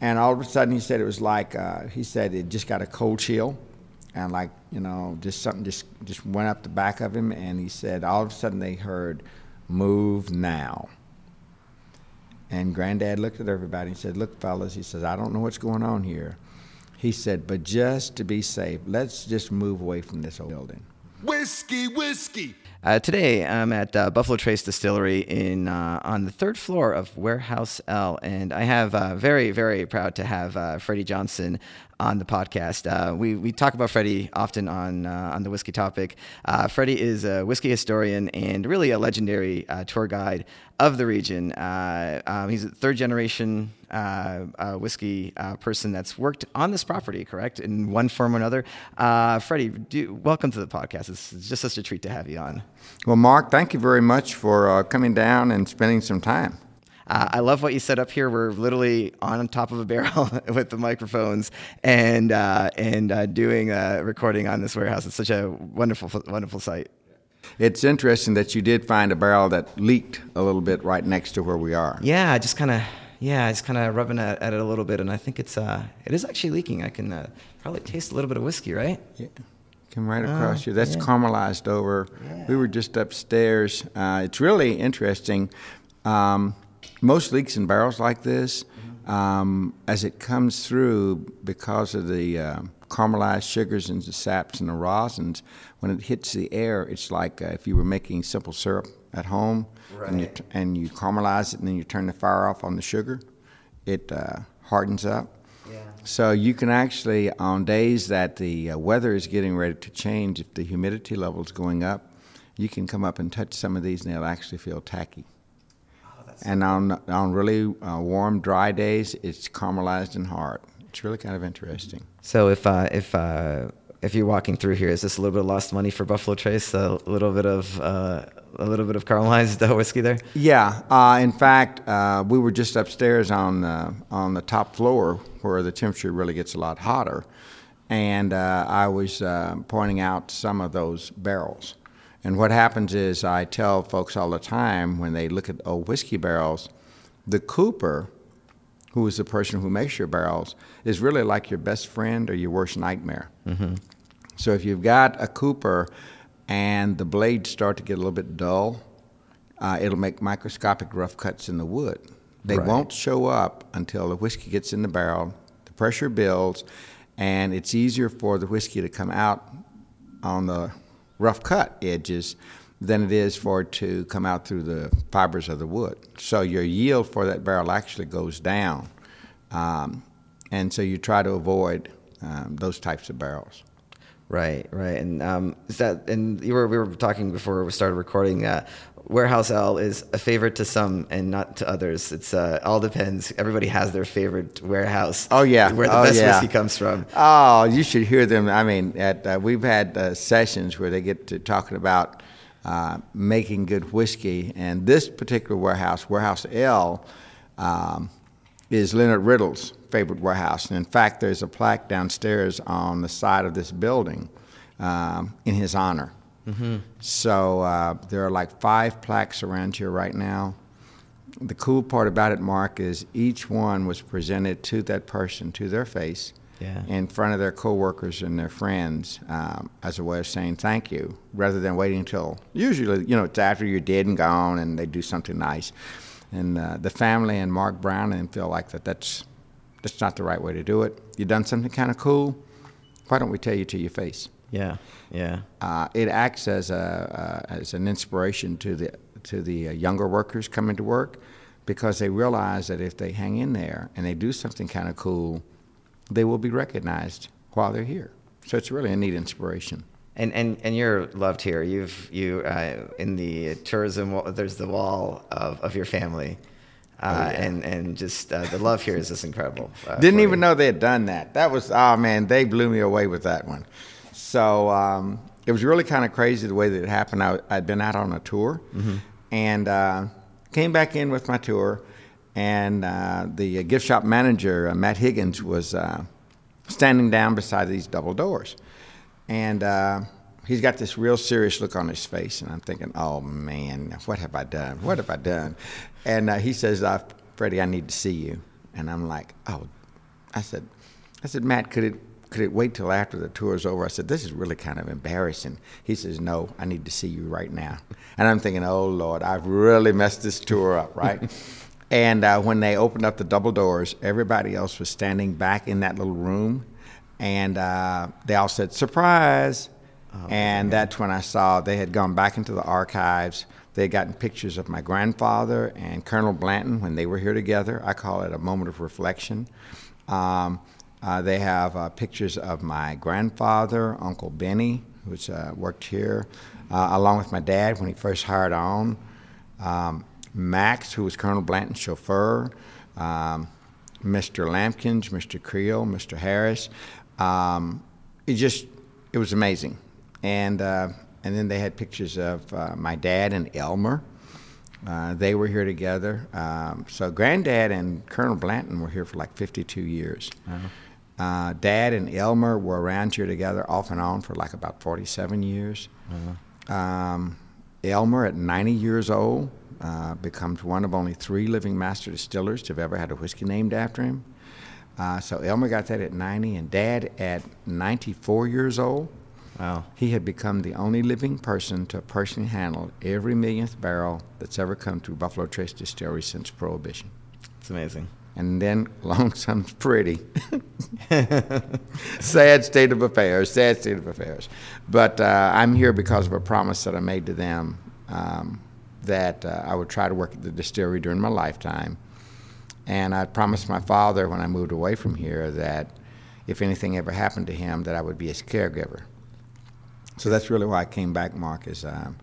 and all of a sudden he said it was like uh, he said it just got a cold chill, and like you know just something just just went up the back of him, and he said all of a sudden they heard, "Move now." And Granddad looked at everybody and said, "Look, fellas," he says, "I don't know what's going on here." He said, "But just to be safe, let's just move away from this old building." Whiskey, whiskey. Uh, today, I'm at uh, Buffalo Trace Distillery in uh, on the third floor of Warehouse L, and I have uh, very, very proud to have uh, Freddie Johnson on the podcast. Uh, we, we talk about Freddie often on uh, on the whiskey topic. Uh, Freddie is a whiskey historian and really a legendary uh, tour guide of the region. Um, he's a third generation whiskey person that's worked on this property, correct, in one form or another. Freddie, do, welcome to the podcast. It's, it's just such a treat to have you on. Well, Mark, thank you very much for uh, coming down and spending some time. Uh, I love what you set up here. We're literally on top of a barrel with the microphones and uh, and uh, doing a recording on this warehouse. It's such a wonderful, wonderful site. It's interesting that you did find a barrel that leaked a little bit right next to where we are. Yeah, just kind of yeah, just kind of rubbing at, at, it a little bit, and I think it's uh, it is actually leaking. I can uh, probably taste a little bit of whiskey, right? Yeah. Come right across here. That's yeah. caramelized over. Yeah. We were just upstairs. Uh, it's really interesting. Um, most leaks in barrels like this, um, as it comes through, because of the uh, caramelized sugars and the saps and the rosins, when it hits the air, it's like uh, if you were making simple syrup at home right. and, you t- and you caramelize it and then you turn the fire off on the sugar, it uh, hardens up so you can actually, on days that the uh, weather is getting ready to change, if the humidity level is going up, you can come up and touch some of these and they'll actually feel tacky. Oh, and on on really uh, warm, dry days, it's caramelized and hard. It's really kind of interesting. So if uh, if uh, if you're walking through here, is this a little bit of lost money for Buffalo Trace? A little bit of uh, a little bit of caramelized uh, whiskey there. Yeah. Uh, in fact, uh, we were just upstairs on the, on the top floor where the temperature really gets a lot hotter, and uh, I was uh, pointing out some of those barrels. And what happens is I tell folks all the time when they look at old whiskey barrels, the cooper who is the person who makes your barrels, is really like your best friend or your worst nightmare. Mm-hmm. So if you've got a cooper and the blades start to get a little bit dull, uh, it'll make microscopic rough cuts in the wood. They right. won't show up until the whiskey gets in the barrel, the pressure builds, and it's easier for the whiskey to come out on the rough cut edges than it is for it to come out through the fibers of the wood. So your yield for that barrel actually goes down. Um, and so you try to avoid um, those types of barrels. Right, right, and um, is that and you were we were talking before we started recording. Uh, Warehouse L is a favorite to some and not to others. It's uh, all depends. Everybody has their favorite warehouse. Oh yeah, where the oh, best yeah. whiskey comes from. Oh, you should hear them. I mean, at uh, we've had uh, sessions where they get to talking about uh, making good whiskey. And this particular warehouse, Warehouse L, um, is Leonard Riddle's favorite warehouse. And in fact, there's a plaque downstairs on the side of this building um, in his honor. Mm-hmm. So uh, there are like five plaques around here right now. The cool part about it, Mark, is each one was presented to that person, to their face, yeah. in front of their coworkers and their friends um, as a way of saying thank you, rather than waiting until usually you know it's after you're dead and gone and they do something nice. And uh, the family and Mark Brown and feel like that that's that's not the right way to do it. You've done something kind of cool. Why don't we tell you to your face? Yeah, yeah. Uh, it acts as a uh, as an inspiration to the to the uh, younger workers coming to work because they realize that if they hang in there and they do something kind of cool, they will be recognized while they're here. So it's really a neat inspiration. And, and, and you're loved here. You've you uh, in the tourism. There's the wall of, of your family, uh, oh, yeah. and and just uh, the love here is just incredible. Uh, Didn't even you. know they had done that. That was oh man, they blew me away with that one. So um, it was really kind of crazy the way that it happened. I, had been out on a tour, mm-hmm. and uh, came back in with my tour and uh, the gift shop manager, uh, Matt Higgins, was uh, standing down beside these double doors. And uh, he's got this real serious look on his face, and I'm thinking, oh man, what have I done? What have I done? And uh, he says, uh, Freddie, I need to see you. And I'm like, oh, I said, I said, Matt, could it could it wait till after the tour is over? I said, this is really kind of embarrassing. He says, no, I need to see you right now. And I'm thinking, oh Lord, I've really messed this tour up, right? and uh, when they opened up the double doors, everybody else was standing back in that little room, and uh, they all said, surprise. Oh, and that's when I saw they had gone back into the archives. They had gotten pictures of my grandfather and Colonel Blanton when they were here together. I call it a moment of reflection. Um, uh, they have uh, pictures of my grandfather, Uncle Benny, who's uh, worked here, uh, along with my dad when he first hired on. Um, Max, who was Colonel Blanton's chauffeur. Um, Mr. Lampkins, Mr. Creel, Mr. Harris. Um, it just, it was amazing. And, uh, and then they had pictures of uh, my dad and Elmer. They were here together. Um, so Granddad and Colonel Blanton were here for like 52 years. Uh-huh. Uh, Dad and Elmer were around here together off and on for like about 47 years. Uh-huh. Um, Elmer, at 90 years old, uh, becomes one of only three living master distillers to have ever had a whiskey named after him. Uh, so Elmer got that at 90, and Dad at 94 years old. Wow. He had become the only living person to personally handle every millionth barrel that's ever come through Buffalo Trace Distillery since Prohibition. It's amazing and then Lonesome's pretty. sad state of affairs, sad state of affairs. But uh, I'm here because of a promise that I made to them um, that uh, I would try to work at the distillery during my lifetime. And I promised my father when I moved away from here that if anything ever happened to him, that I would be his caregiver. So that's really why I came back, Mark, is um,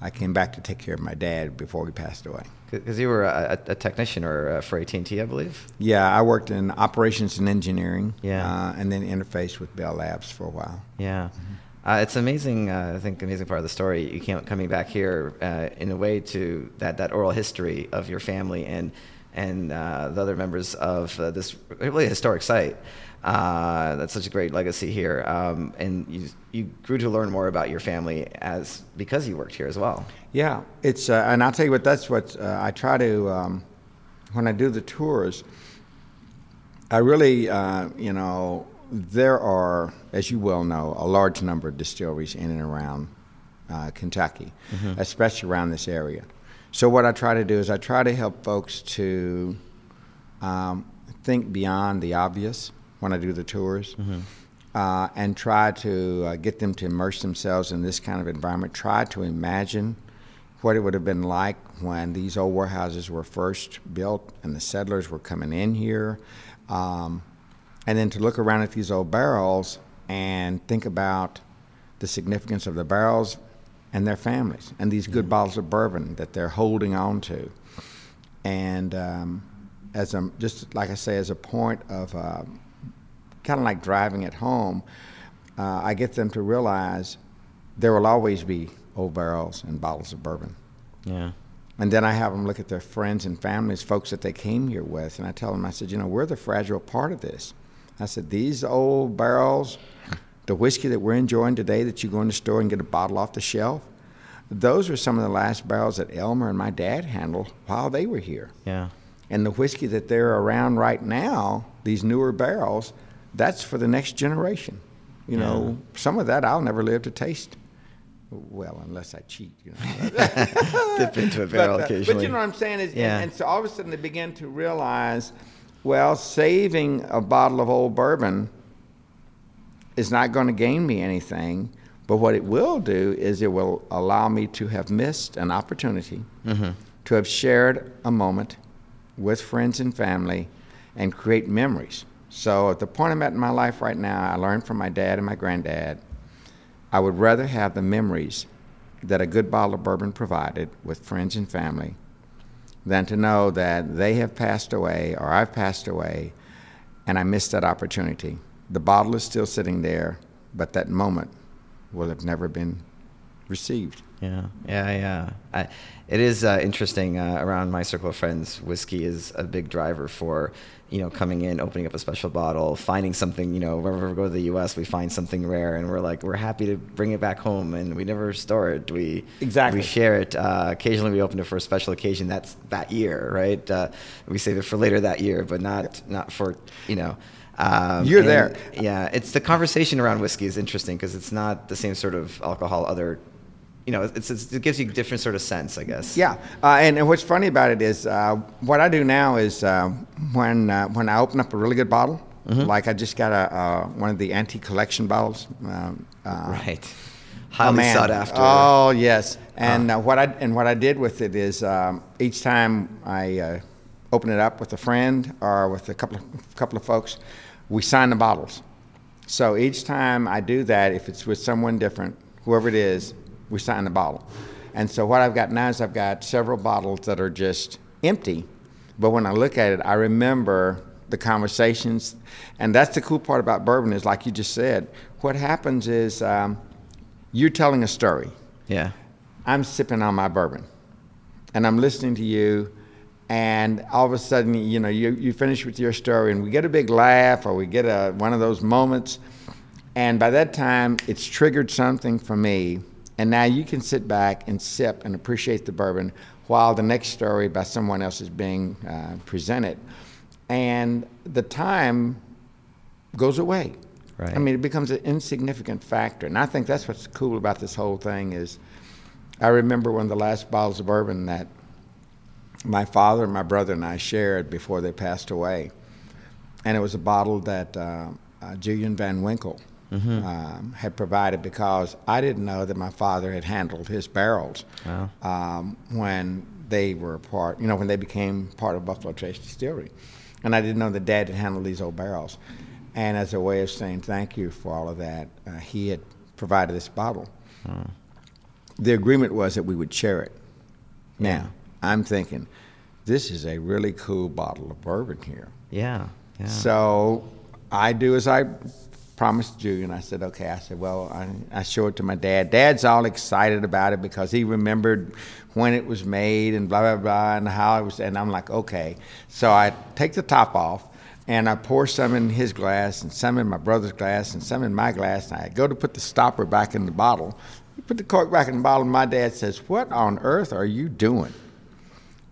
I came back to take care of my dad before he passed away. Because you were a, a, technician or uh, for AT&T, I believe. Yeah, I worked in operations and engineering. Yeah. Uh, and then interfaced with Bell Labs for a while. Yeah. Mm-hmm. Uh, it's amazing. Uh, I think amazing part of the story. You came coming back here uh, in a way to that, that oral history of your family and and uh, the other members of this really historic site. Uh, that's such a great legacy here, um, and you you grew to learn more about your family as because you worked here as well. Yeah, it's uh, and I'll tell you what that's what uh, I try to um, when I do the tours. I really, uh, you know, there are, as you well know, a large number of distilleries in and around uh, Kentucky, mm-hmm. especially around this area. So what I try to do is I try to help folks to um, think beyond the obvious when I do the tours. Mm-hmm. Uh, and try to uh, get them to immerse themselves in this kind of environment. Try to imagine what it would have been like when these old warehouses were first built and the settlers were coming in here. Um, and then to look around at these old barrels and think about the significance of the barrels and their families and these good mm-hmm. bottles of bourbon that they're holding on to. And um, as a, just like I say, as a point of uh, kind of like driving at home, uh, I get them to realize there will always be old barrels and bottles of bourbon. Yeah. And then I have them look at their friends and families, folks that they came here with, and I tell them, I said, you know, we're the fragile part of this. I said, these old barrels, the whiskey that we're enjoying today that you go in the store and get a bottle off the shelf, those were some of the last barrels that Elmer and my dad handled while they were here. Yeah. And the whiskey that they're around right now, these newer barrels, that's for the next generation. You yeah. know, some of that I'll never live to taste. Well, unless I cheat, you know. Dip into a barrel but, uh, occasionally. But you know what I'm saying is, yeah. and, and so all of a sudden they begin to realize, well, saving a bottle of old bourbon is not going to gain me anything. But what it will do is it will allow me to have missed an opportunity mm-hmm. to have shared a moment with friends and family and create memories. So at the point I'm at in my life right now, I learned from my dad and my granddad, I would rather have the memories that a good bottle of bourbon provided with friends and family than to know that they have passed away or I've passed away and I missed that opportunity. The bottle is still sitting there, but that moment will have never been received. Yeah, yeah, yeah. I, it is uh, interesting uh, around my circle of friends. Whiskey is a big driver for, you know, coming in, opening up a special bottle, finding something. You know, whenever we go to the U.S., we find something rare, and we're like, we're happy to bring it back home, and we never store it. We Exactly. we share it. Uh, occasionally, we open it for a special occasion. That's that year, right? Uh, we save it for later that year, but not not for you know. Um, You're and, there. Yeah, it's the conversation around whiskey is interesting because it's not the same sort of alcohol other you know, it's, it's, it gives you a different sort of sense, I guess. Yeah, uh, and, and what's funny about it is uh, what I do now is uh, when uh, when I open up a really good bottle, Mm-hmm. like I just got a one of the Antique Collection bottles. Um, uh, Right. Highly sought after. Oh yes, and uh, what I and what I did with it is um, each time I uh, open it up with a friend or with a couple of couple of folks, we sign the bottles. So each time I do that, if it's with someone different, whoever it is, we sign the bottle. And so what I've got now is I've got several bottles that are just empty, but when I look at it, I remember the conversations, and that's the cool part about bourbon is like you just said. What happens is um, you're telling a story. Yeah. I'm sipping on my bourbon, and I'm listening to you, and all of a sudden, you know, you, you finish with your story, and we get a big laugh, or we get a, one of those moments, and by that time, it's triggered something for me, and now you can sit back and sip and appreciate the bourbon while the next story by someone else is being uh, presented, and the time goes away. Right. I mean, it becomes an insignificant factor, and I think that's what's cool about this whole thing is. I remember one of the last bottles of bourbon that my father and my brother and I shared before they passed away, and it was a bottle that uh, uh, Julian Van Winkle um, had provided because I didn't know that my father had handled his barrels Wow. um, when they were part, you know, when they became part of Buffalo Trace Distillery, and I didn't know that Dad had handled these old barrels, and as a way of saying thank you for all of that, uh, he had provided this bottle the agreement was that we would share it. Now, I'm thinking, this is a really cool bottle of bourbon here. Yeah. Yeah. So I do as I promised Julian. I said, okay. I said, well, I, I show it to my dad. Dad's all excited about it because he remembered when it was made and blah, blah, blah, and how it was. And I'm like, okay. So I take the top off and I pour some in his glass and some in my brother's glass and some in my glass. And I go to put the stopper back in the bottle. Put the cork back in the bottle. And my dad says, what on earth are you doing?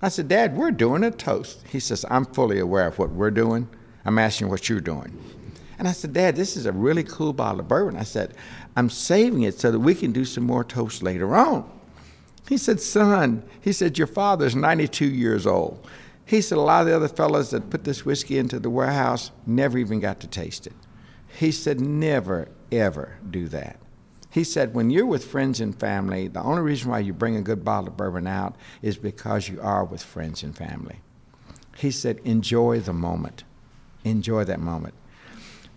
I said, Dad, we're doing a toast. He says, I'm fully aware of what we're doing. I'm asking what you're doing. And I said, Dad, this is a really cool bottle of bourbon. I said, I'm saving it so that we can do some more toast later on. He said, Son, he said, Your father's 92 years old. He said, A lot of the other fellows that put this whiskey into the warehouse never even got to taste it. He said, Never, ever do that. He said, when you're with friends and family, the only reason why you bring a good bottle of bourbon out is because you are with friends and family. He said, enjoy the moment. Enjoy that moment.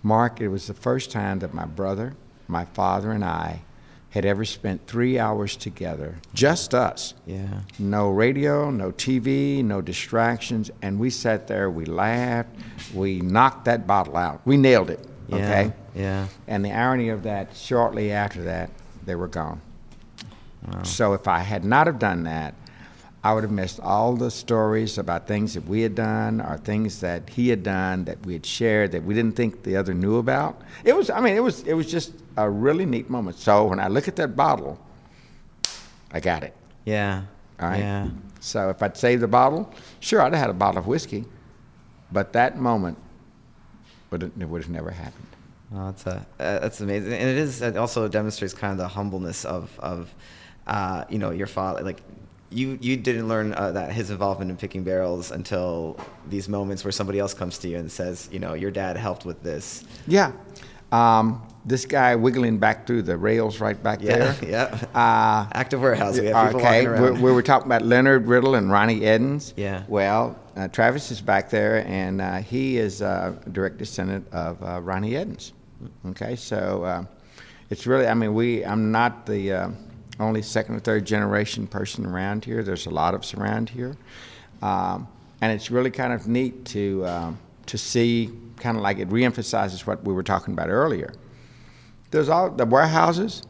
Mark, it was the first time that my brother, my father, and I had ever spent three hours together, just us. yeah. No radio, no TV, no distractions. And we sat there, we laughed, we knocked that bottle out. We nailed it, Yeah. okay? Yeah. And the irony of that, shortly after that, they were gone. So if I had not have done that, I would have missed all the stories about things that we had done or things that he had done that we had shared that we didn't think the other knew about. It was, I mean, it was, it was just a really neat moment. So when I look at that bottle, I got it. Yeah. All right. Yeah. So if I'd saved the bottle, sure, I'd have had a bottle of whiskey, but that moment would it would have never happened. Oh, that's a uh, that's amazing, and it is it also demonstrates kind of the humbleness of of uh, you know your father. Like you you didn't learn uh, that his involvement in picking barrels until these moments where somebody else comes to you and says, you know, your dad helped with this. Yeah. Um, this guy wiggling back through the rails right back Yeah, there. yeah. Uh, Active warehouse. We have people okay, we, we were talking about Leonard Riddle and Ronnie Edens. Yeah. Well, uh, Travis is back there, and uh, he is uh, direct descendant of uh, Ronnie Edens. Okay, so uh, it's really, I mean, we, I'm not the uh, only second or third generation person around here. There's a lot of us around here. Um, and it's really kind of neat to, um, to see, kind of like it reemphasizes what we were talking about earlier. There's all the warehouses,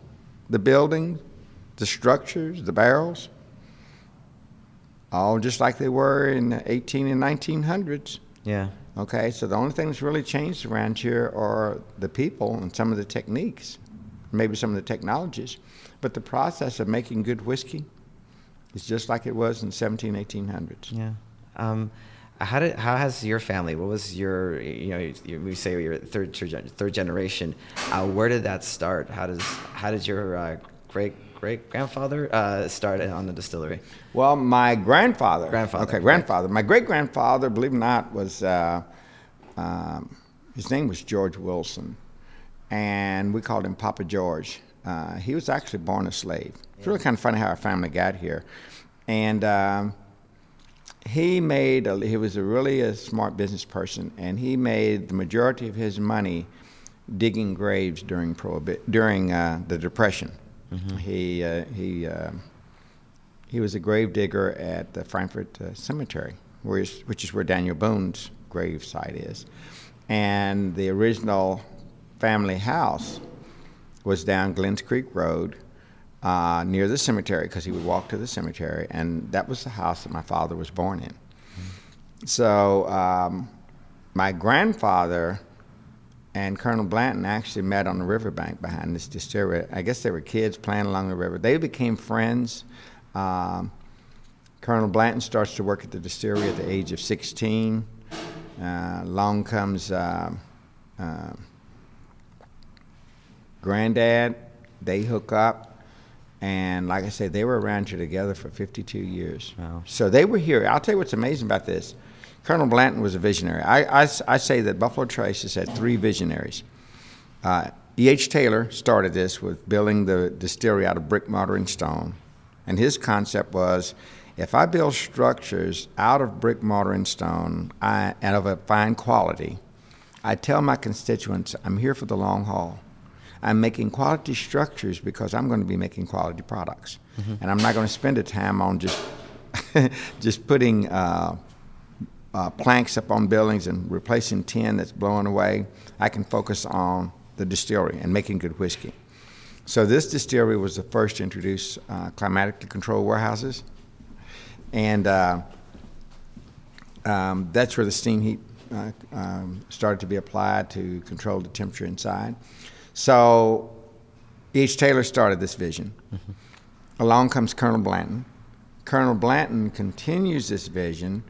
the buildings, the structures, the barrels, all just like they were in the 18 and 1900s. Yeah. Okay, so the only thing that's really changed around here are the people and some of the techniques, maybe some of the technologies. But the process of making good whiskey is just like it was in 17, 1800s. Yeah. Um, how did how has your family? What was your you know you, we say you're third third generation. Uh, where did that start? How does how did your uh, great great grandfather uh, start on the distillery? Well, my grandfather. Grandfather. Okay, grandfather. My great grandfather, believe it or not, was uh, um, his name was George Wilson, and we called him Papa George. Uh, he was actually born a slave. It's really kind of funny how our family got here, and. Um, he made a, he was a really a smart business person and he made the majority of his money digging graves during prohibi- during uh, the depression mm-hmm. he uh, he uh, he was a grave digger at the Frankfort uh, Cemetery which is where Daniel Boone's grave site is and the original family house was down Glens Creek Road uh, near the cemetery because he would walk to the cemetery, and that was the house that my father was born in. So um, my grandfather and Colonel Blanton actually met on the riverbank behind this distillery. I guess they were kids playing along the river. They became friends. Um, Colonel Blanton starts to work at the distillery at the age of 16. Uh, comes uh, uh, Granddad. They hook up and like I said, they were around here together for 52 years. Wow. So they were here. I'll tell you what's amazing about this. Colonel Blanton was a visionary. I, I, I say that Buffalo Trace has had three visionaries. Uh, E.H. Taylor started this with building the distillery out of brick, mortar, and stone. And his concept was if I build structures out of brick, mortar, and stone I, and of a fine quality, I tell my constituents I'm here for the long haul. I'm making quality structures because I'm going to be making quality products, mm-hmm. and I'm not going to spend the time on just just putting uh, uh, planks up on buildings and replacing tin that's blowing away. I can focus on the distillery and making good whiskey. So this distillery was the first to introduce uh, climatically controlled warehouses, and uh, um, that's where the steam heat uh, um, started to be applied to control the temperature inside. So H. Taylor started this vision. Mm-hmm. Along comes Colonel Blanton. Colonel Blanton continues this vision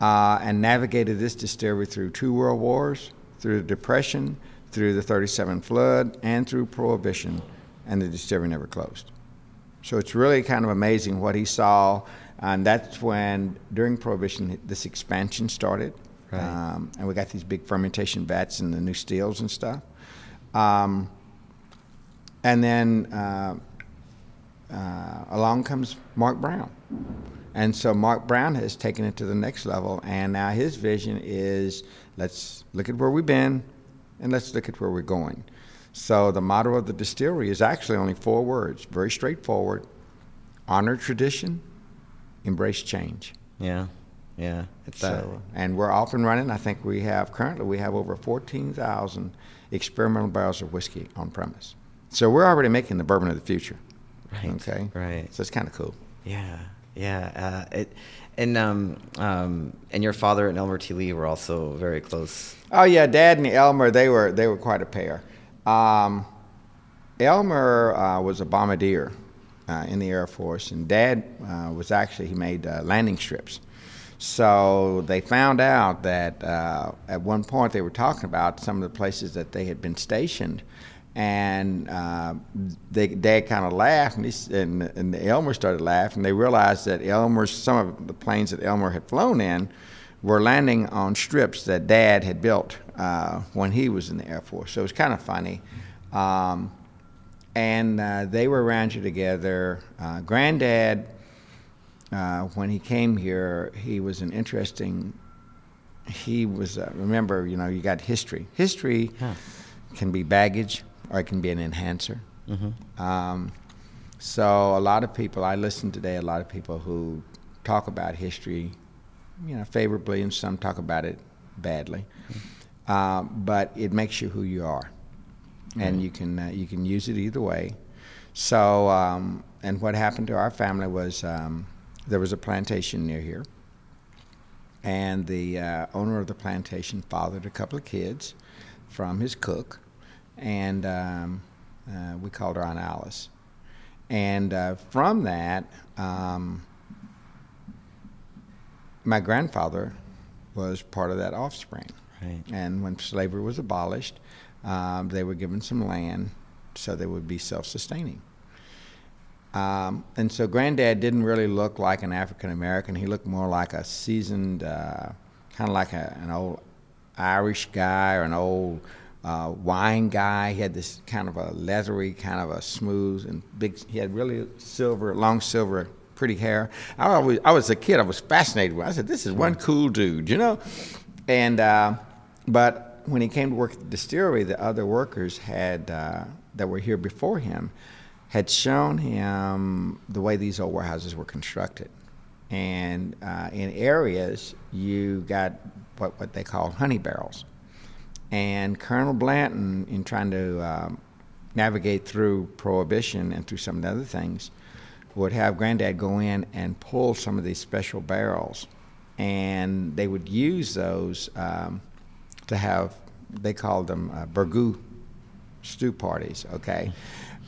uh, and navigated this distillery through two world wars, through the Depression, through the 37 flood, and through Prohibition, and the distillery never closed. So it's really kind of amazing what he saw, and that's when, during Prohibition, this expansion started. Right. Um, and we got these big fermentation vats and the new steels and stuff. Um, and then uh, uh, along comes Mark Brown. And so Mark Brown has taken it to the next level, and now his vision is let's look at where we've been and let's look at where we're going. So the motto of the distillery is actually only four words, very straightforward honor tradition, embrace change. Yeah. Yeah, it's so, and we're off and running. I think we have currently we have over fourteen thousand experimental barrels of whiskey on premise. So we're already making the bourbon of the future. Right. Okay. Right. So it's kind of cool. Yeah. Yeah. Uh, it, and um, um, and your father and Elmer T. Lee were also very close. Oh yeah, Dad and Elmer they were they were quite a pair. Um, Elmer uh, was a bombardier uh, in the Air Force, and Dad uh, was actually he made uh, landing strips. So they found out that uh, at one point they were talking about some of the places that they had been stationed, and uh, they Dad kind of laughed, and, he, and, and Elmer started laughing. And they realized that Elmer, some of the planes that Elmer had flown in, were landing on strips that Dad had built uh, when he was in the Air Force. So it was kind of funny. Um, and uh, they were around you together. Uh, Granddad uh, when he came here, he was an interesting. He was uh, remember, you know, you got history. History huh. can be baggage or it can be an enhancer. Mm-hmm. Um, so a lot of people, I listen today, a lot of people who talk about history, you know, favorably, and some talk about it badly. Mm-hmm. Uh, but it makes you who you are, mm-hmm. and you can uh, you can use it either way. So um, and what happened to our family was um, there was a plantation near here, and the uh, owner of the plantation fathered a couple of kids from his cook, and um, uh, we called her Aunt Alice. And uh, from that, um, my grandfather was part of that offspring. Right. And when slavery was abolished, um, they were given some land so they would be self sustaining. Um, and so Granddad didn't really look like an African American. He looked more like a seasoned, uh, kind of like a, an old Irish guy or an old uh, wine guy. He had this kind of a leathery, kind of a smooth and big. He had really silver, long silver, pretty hair. I always, I was a kid. I was fascinated with. It. I said, "This is one cool dude," you know. And uh, but when he came to work at the distillery, the other workers had uh, that were here before him had shown him the way these old warehouses were constructed. And uh, in areas, you got what, what they call honey barrels. And Colonel Blanton, in trying to um, navigate through Prohibition and through some of the other things, would have Granddad go in and pull some of these special barrels. And they would use those um, to have, they called them uh, burgoo stew parties, okay?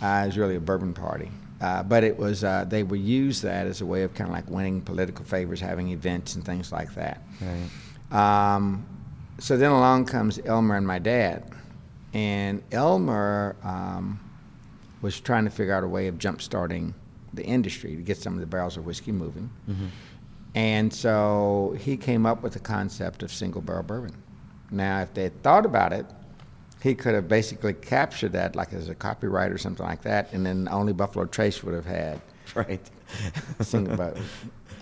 Uh, it was really a bourbon party. Uh, but it was, uh, they would use that as a way of kind of like winning political favors, having events and things like that. Right. Um, so then along comes Elmer and my dad. And Elmer um, was trying to figure out a way of jump starting the industry to get some of the barrels of whiskey moving. And so he came up with the concept of single barrel bourbon. Now, if they had thought about it, he could have basically captured that like as a copyright or something like that, and then only Buffalo Trace would have had Right. single.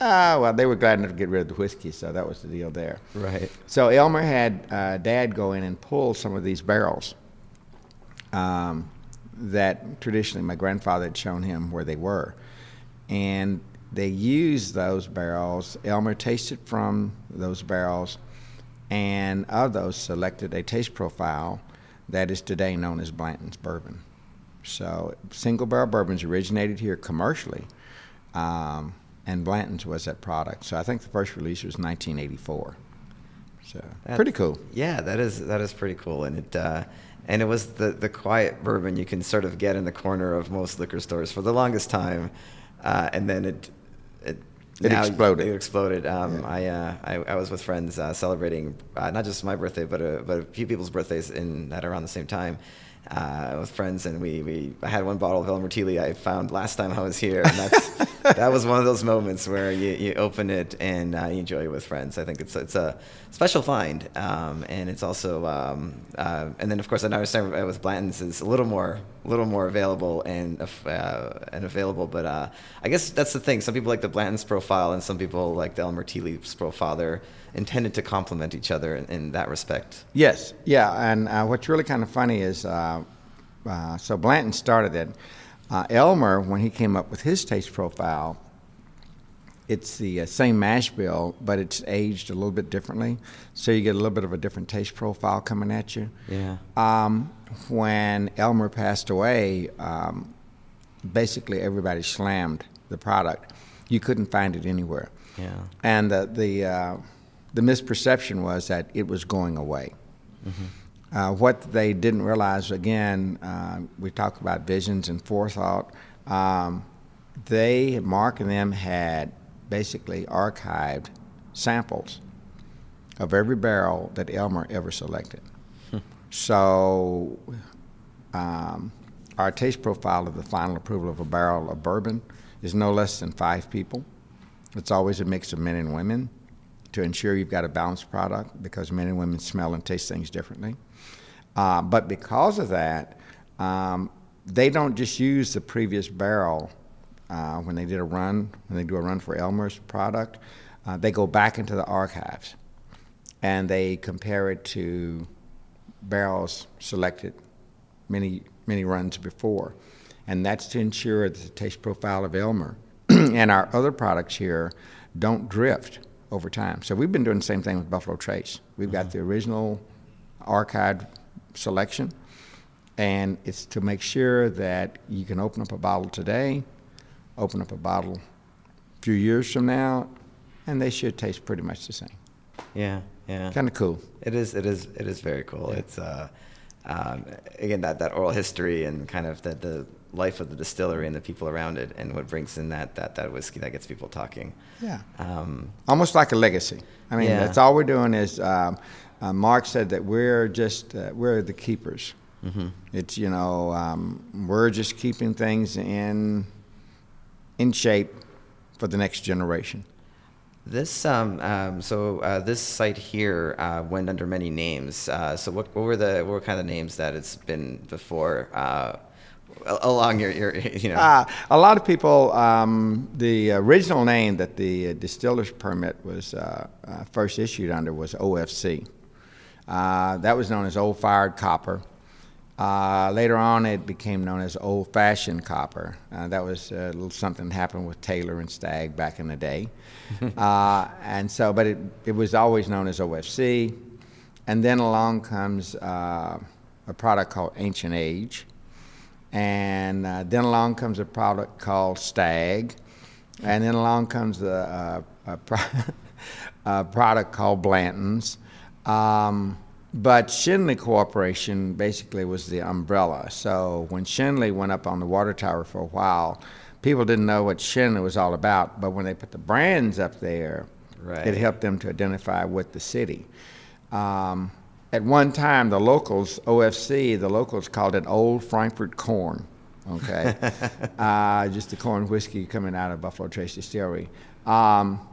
Ah, well, they were glad enough to get rid of the whiskey, so that was the deal there. Right. So Elmer had uh, Dad go in and pull some of these barrels um, that traditionally my grandfather had shown him where they were, and they used those barrels. Elmer tasted from those barrels, and of those selected a taste profile that is today known as Blanton's bourbon. So single barrel bourbons originated here commercially, um, and Blanton's was that product. So I think the first release was 1984. So That's- pretty cool. Yeah, that is that is pretty cool, and it uh, and it was the the quiet bourbon you can sort of get in the corner of most liquor stores for the longest time, uh, and then it it. Now exploded. It exploded. Um, Yeah. I, uh, I I was with friends uh, celebrating uh, not just my birthday, but a, but a few people's birthdays in at around the same time. Uh, with friends, and we, we I had one bottle of Elmer T. Lee I found last time I was here, and that's that was one of those moments where you, you open it and uh, you enjoy it with friends. I think it's it's a special find, um, and it's also um, uh, and then of course I understand with Blanton's is a little more a little more available and uh, and available, but uh, I guess that's the thing. Some people like the Blanton's profile, and some people like the Elmer T. Lee's profile. They're intended to complement each other in, in that respect. Yes, yeah, and uh, what's really kind of funny is, uh, uh, so Blanton started it. Uh, Elmer, when he came up with his taste profile, it's the uh, same mash bill, but it's aged a little bit differently, so you get a little bit of a different taste profile coming at you. Yeah. Um, when Elmer passed away, um, basically everybody slammed the product. You couldn't find it anywhere. Yeah. And the the, uh, the misperception was that it was going away. Uh, what they didn't realize, again, uh, we talk about visions and forethought. Um, they, Mark and them, had basically archived samples of every barrel that Elmer ever selected. So, um, our taste profile of the final approval of a barrel of bourbon is no less than five people. It's always a mix of men and women to ensure you've got a balanced product because men and women smell and taste things differently. Uh, but because of that, um, they don't just use the previous barrel uh, when they did a run, when they do a run for Elmer's product. Uh, they go back into the archives and they compare it to barrels selected many many runs before, and that's to ensure that the taste profile of Elmer and our other products here don't drift over time. So we've been doing the same thing with Buffalo Trace. We've got the original archived selection, and it's to make sure that you can open up a bottle today open up a bottle a few years from now, and they should taste pretty much the same. Yeah, yeah. Kind of cool. It is. It is. It is very cool. It's uh, um, again that, that oral history and kind of the, the life of the distillery and the people around it, and what brings in that that that whiskey that gets people talking. Yeah. Um, Almost like a legacy. I mean, Yeah. that's all we're doing is. Um, uh, Mark said that we're just uh, we're the keepers. Mm-hmm. It's you know um, we're just keeping things in in shape for the next generation. This um, um, so uh, this site here uh, went under many names. Uh, so what, what were the what were kind of names that it's been before uh, along your, your you know Uh, a lot of people, um, the original name that the uh, distiller's permit was uh, uh, first issued under was OFC. Uh, that was known as Old Fired Copper. Uh, later on, it became known as Old Fashioned Copper. Uh, that was a little something that happened with Taylor and Stagg back in the day. uh, and so, but it, it was always known as OFC. And then along comes uh, a product called Ancient Age. And uh, then along comes a product called Stagg. And then along comes a, uh, a, pro- a product called Blanton's. Um, but Schenley Corporation basically was the umbrella. So when Schenley went up on the water tower for a while, people didn't know what Schenley was all about. But when they put the brands up there, Right. it helped them to identify with the city. Um, at one time, the locals, OFC, the locals called it Old Frankfort Corn. Okay, uh, just the corn whiskey coming out of Buffalo Trace Distillery. Um,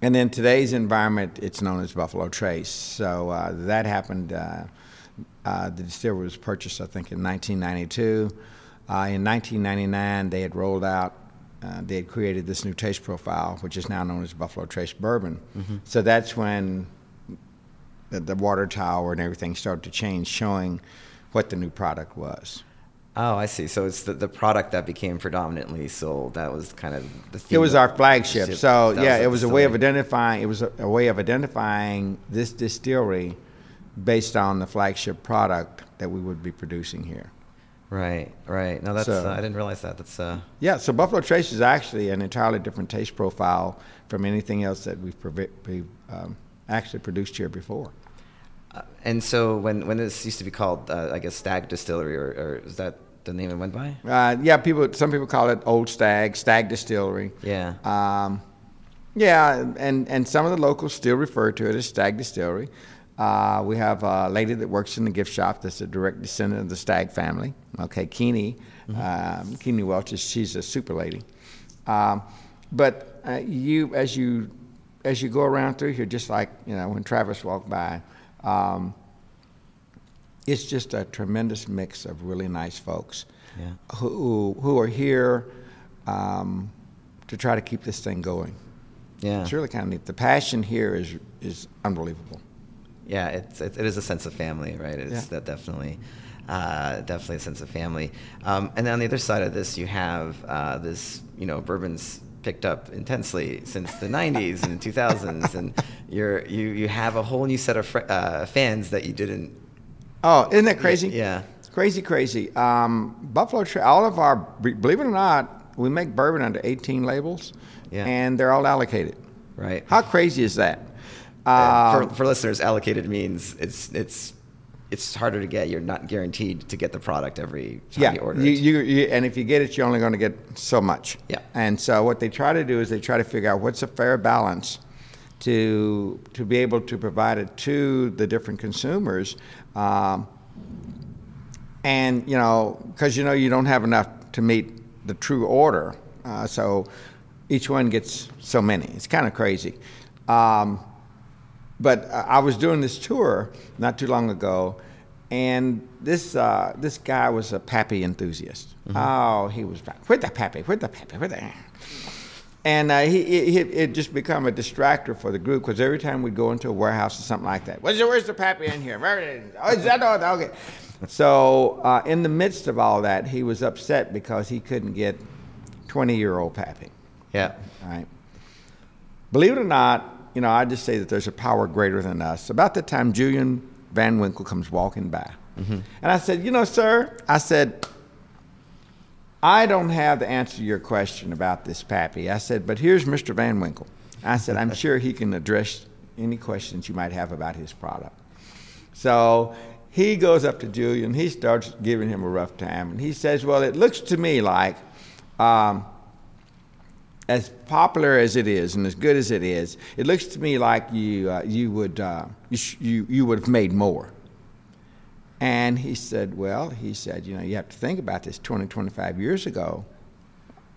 and in today's environment, it's known as Buffalo Trace. So uh, that happened. Uh, uh, the distillery was purchased, I think, in 1992. Uh, in 1999, they had rolled out, uh, they had created this new taste profile, which is now known as Buffalo Trace Bourbon. So that's when the, the water tower and everything started to change, showing what the new product was. oh I see so it's the, the product that became predominantly sold that was kind of the It was our flagship. Ship. So That yeah, the it was a way of identifying. It was a, a way of identifying this distillery based on the flagship product that we would be producing here. right right no that's So- uh, I didn't realize that that's uh Yeah, so Buffalo Trace is actually an entirely different taste profile from anything else that we've um, actually produced here before. Uh, and so when when this used to be called, uh, I guess Stagg Distillery, or, or is that the name it went by? Uh, yeah, people. Some people call it Old Stagg, Stagg Distillery. Yeah. Um, yeah, and, and some of the locals still refer to it as Stagg Distillery. Uh, we have a lady that works in the gift shop that's a direct descendant of the Stagg family. Okay, Keeney, um, Keeney Welch, is, she's a super lady. Um, but uh, you, as you, as you go around through here, just like you know when Travis walked by, um, it's just a tremendous mix of really nice folks Yeah. who who are here um, to try to keep this thing going. Yeah. It's really kind of neat. The passion here is is unbelievable. Yeah, it's, it, it is a sense of family, right? It's Yeah. that definitely, uh, definitely a sense of family. Um, and then on the other side of this, you have uh, this, you know, bourbon's picked up intensely since the 90s and 2000s, and you're you you have a whole new set of fr- uh, fans that you didn't. Oh, isn't that crazy? Yeah. Crazy, crazy. Um, Buffalo all of our, believe it or not, we make bourbon under 18 labels, Yeah. and they're all allocated. Right. How crazy is that? Uh, Um, for, for listeners, allocated means it's it's it's harder to get. You're not guaranteed to get the product every time yeah, you order you, it. you, you, and if you get it, you're only going to get so much. Yeah. And so what they try to do is they try to figure out what's a fair balance to to be able to provide it to the different consumers. Um, and you know, because you know you don't have enough to meet the true order, uh, so each one gets so many. It's kind of crazy. Um, but uh, I was doing this tour not too long ago, and this uh, this guy was a Pappy enthusiast. Oh, he was with the Pappy, with the Pappy, with the. And uh, he, he, it just become a distractor for the group because every time we'd go into a warehouse or something like that, where's the, where's the Pappy in here? Where is, oh, is that all? Okay. So uh, in the midst of all that, he was upset because he couldn't get 20 year old Pappy. yeah. All right. Believe it or not, you know, I just say that there's a power greater than us. About the time Julian Van Winkle comes walking by, and I said, you know, sir, I said, I don't have the answer to your question about this Pappy. I said, but here's Mr. Van Winkle. I said, I'm sure he can address any questions you might have about his product. So he goes up to Julian. He starts giving him a rough time, and he says, "Well, it looks to me like." Um, as popular as it is and as good as it is, it looks to me like you uh, you would uh, you, sh- you you would have made more. And he said, well, he said, you know, you have to think about this. 20, 25 years ago,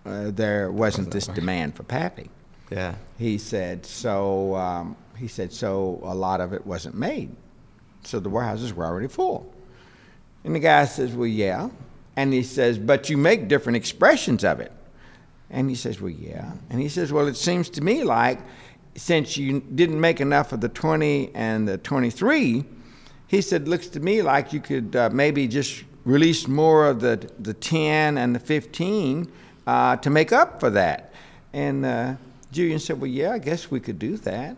uh, there wasn't this demand for Pappy. Yeah. He said, so um, he said, so a lot of it wasn't made, so the warehouses were already full. And the guy says, well, yeah. And he says, but you make different expressions of it. And he says, well, yeah. And he says, well, it seems to me like since you didn't make enough of the 20 and the 23, he said, looks to me like you could uh, maybe just release more of the, the 10 and the 15 uh, to make up for that. And uh, Julian said, well, yeah, I guess we could do that.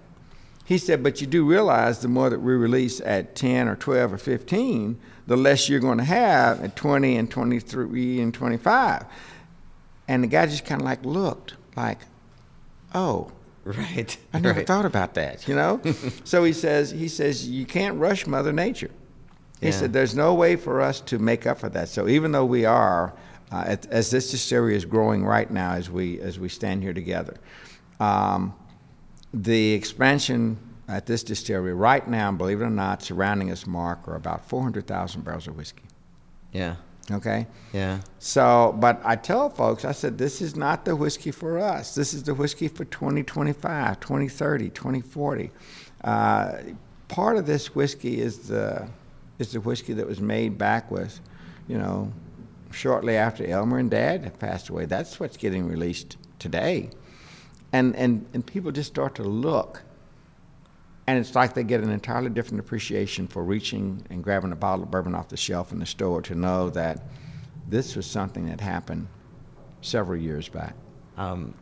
He said, but you do realize the more that we release at 10 or 12 or 15, the less you're going to have at 20 and 23 and 25. And the guy just kind of like looked like, oh, Right. I never right. thought about that, you know? so he says, he says, you can't rush Mother Nature. He Yeah. said, there's no way for us to make up for that. So even though we are, uh, at- as this distillery is growing right now as we, as we stand here together, um, the expansion at this distillery right now, believe it or not, surrounding us, Mark, are about 400,000 barrels of whiskey. Yeah. Okay? Yeah. So, but I tell folks, I said, this is not the whiskey for us. This is the whiskey for 2025, 2030, 2040. Uh, part of this whiskey is the, is the whiskey that was made back with, you know, shortly after Elmer and Dad had passed away. That's what's getting released today. And, and, and people just start to look and it's like they get an entirely different appreciation for reaching and grabbing a bottle of bourbon off the shelf in the store to know that this was something that happened several years back. Um,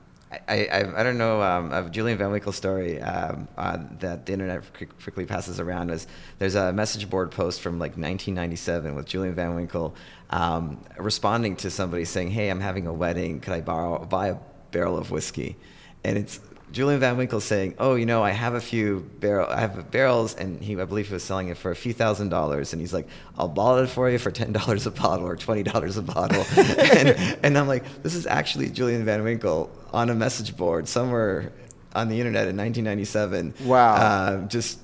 I, I, I don't know um, of Julian Van Winkle's story um, uh, that the internet quickly passes around. Is there's a message board post from like 1997 with Julian Van Winkle um, responding to somebody saying, "Hey, I'm having a wedding. Could I borrow buy a barrel of whiskey?" And it's Julian Van Winkle saying, "Oh, you know, I have a few barrel, I have barrels, and he, I believe, he was selling it for a few thousand dollars, and he's like, I'll bottle it for you for ten dollars a bottle or twenty dollars a bottle, and, and I'm like, this is actually Julian Van Winkle on a message board somewhere on the internet in 1997. Wow. uh, just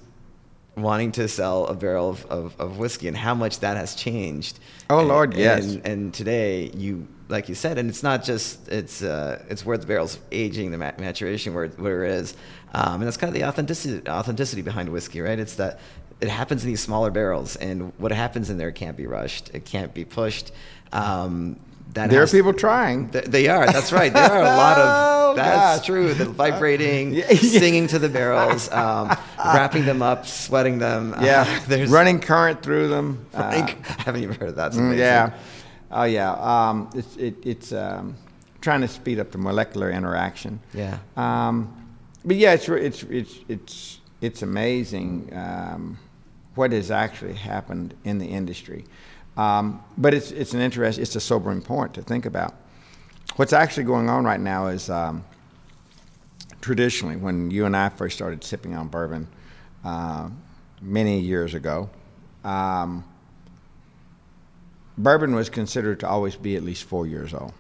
wanting to sell a barrel of, of, of whiskey and how much that has changed. Oh, Lord, And- yes. And, and today you like you said and it's not just it's uh, it's where the barrel's aging the maturation where, where it is um, and that's kind of the authenticity authenticity behind whiskey right it's that it happens in these smaller barrels and what happens in there can't be rushed it can't be pushed um, that There are people trying. Th- they are that's right there are a lot Oh, of that's gosh. true the vibrating Yeah, singing to the barrels um, wrapping them up sweating them uh, Yeah, there's running current through them. uh, I haven't even heard of that. That's Mm, amazing. Yeah. Oh, yeah. Um, it's it, it's um, trying to speed up the molecular interaction. Yeah. Um, but yeah, it's it's it's it's it's amazing um, what has actually happened in the industry. Um, but it's it's an interest. It's a sobering point to think about. What's actually going on right now is um, traditionally when you and I first started sipping on bourbon uh, many years ago. Bourbon was considered to always be at least four years old.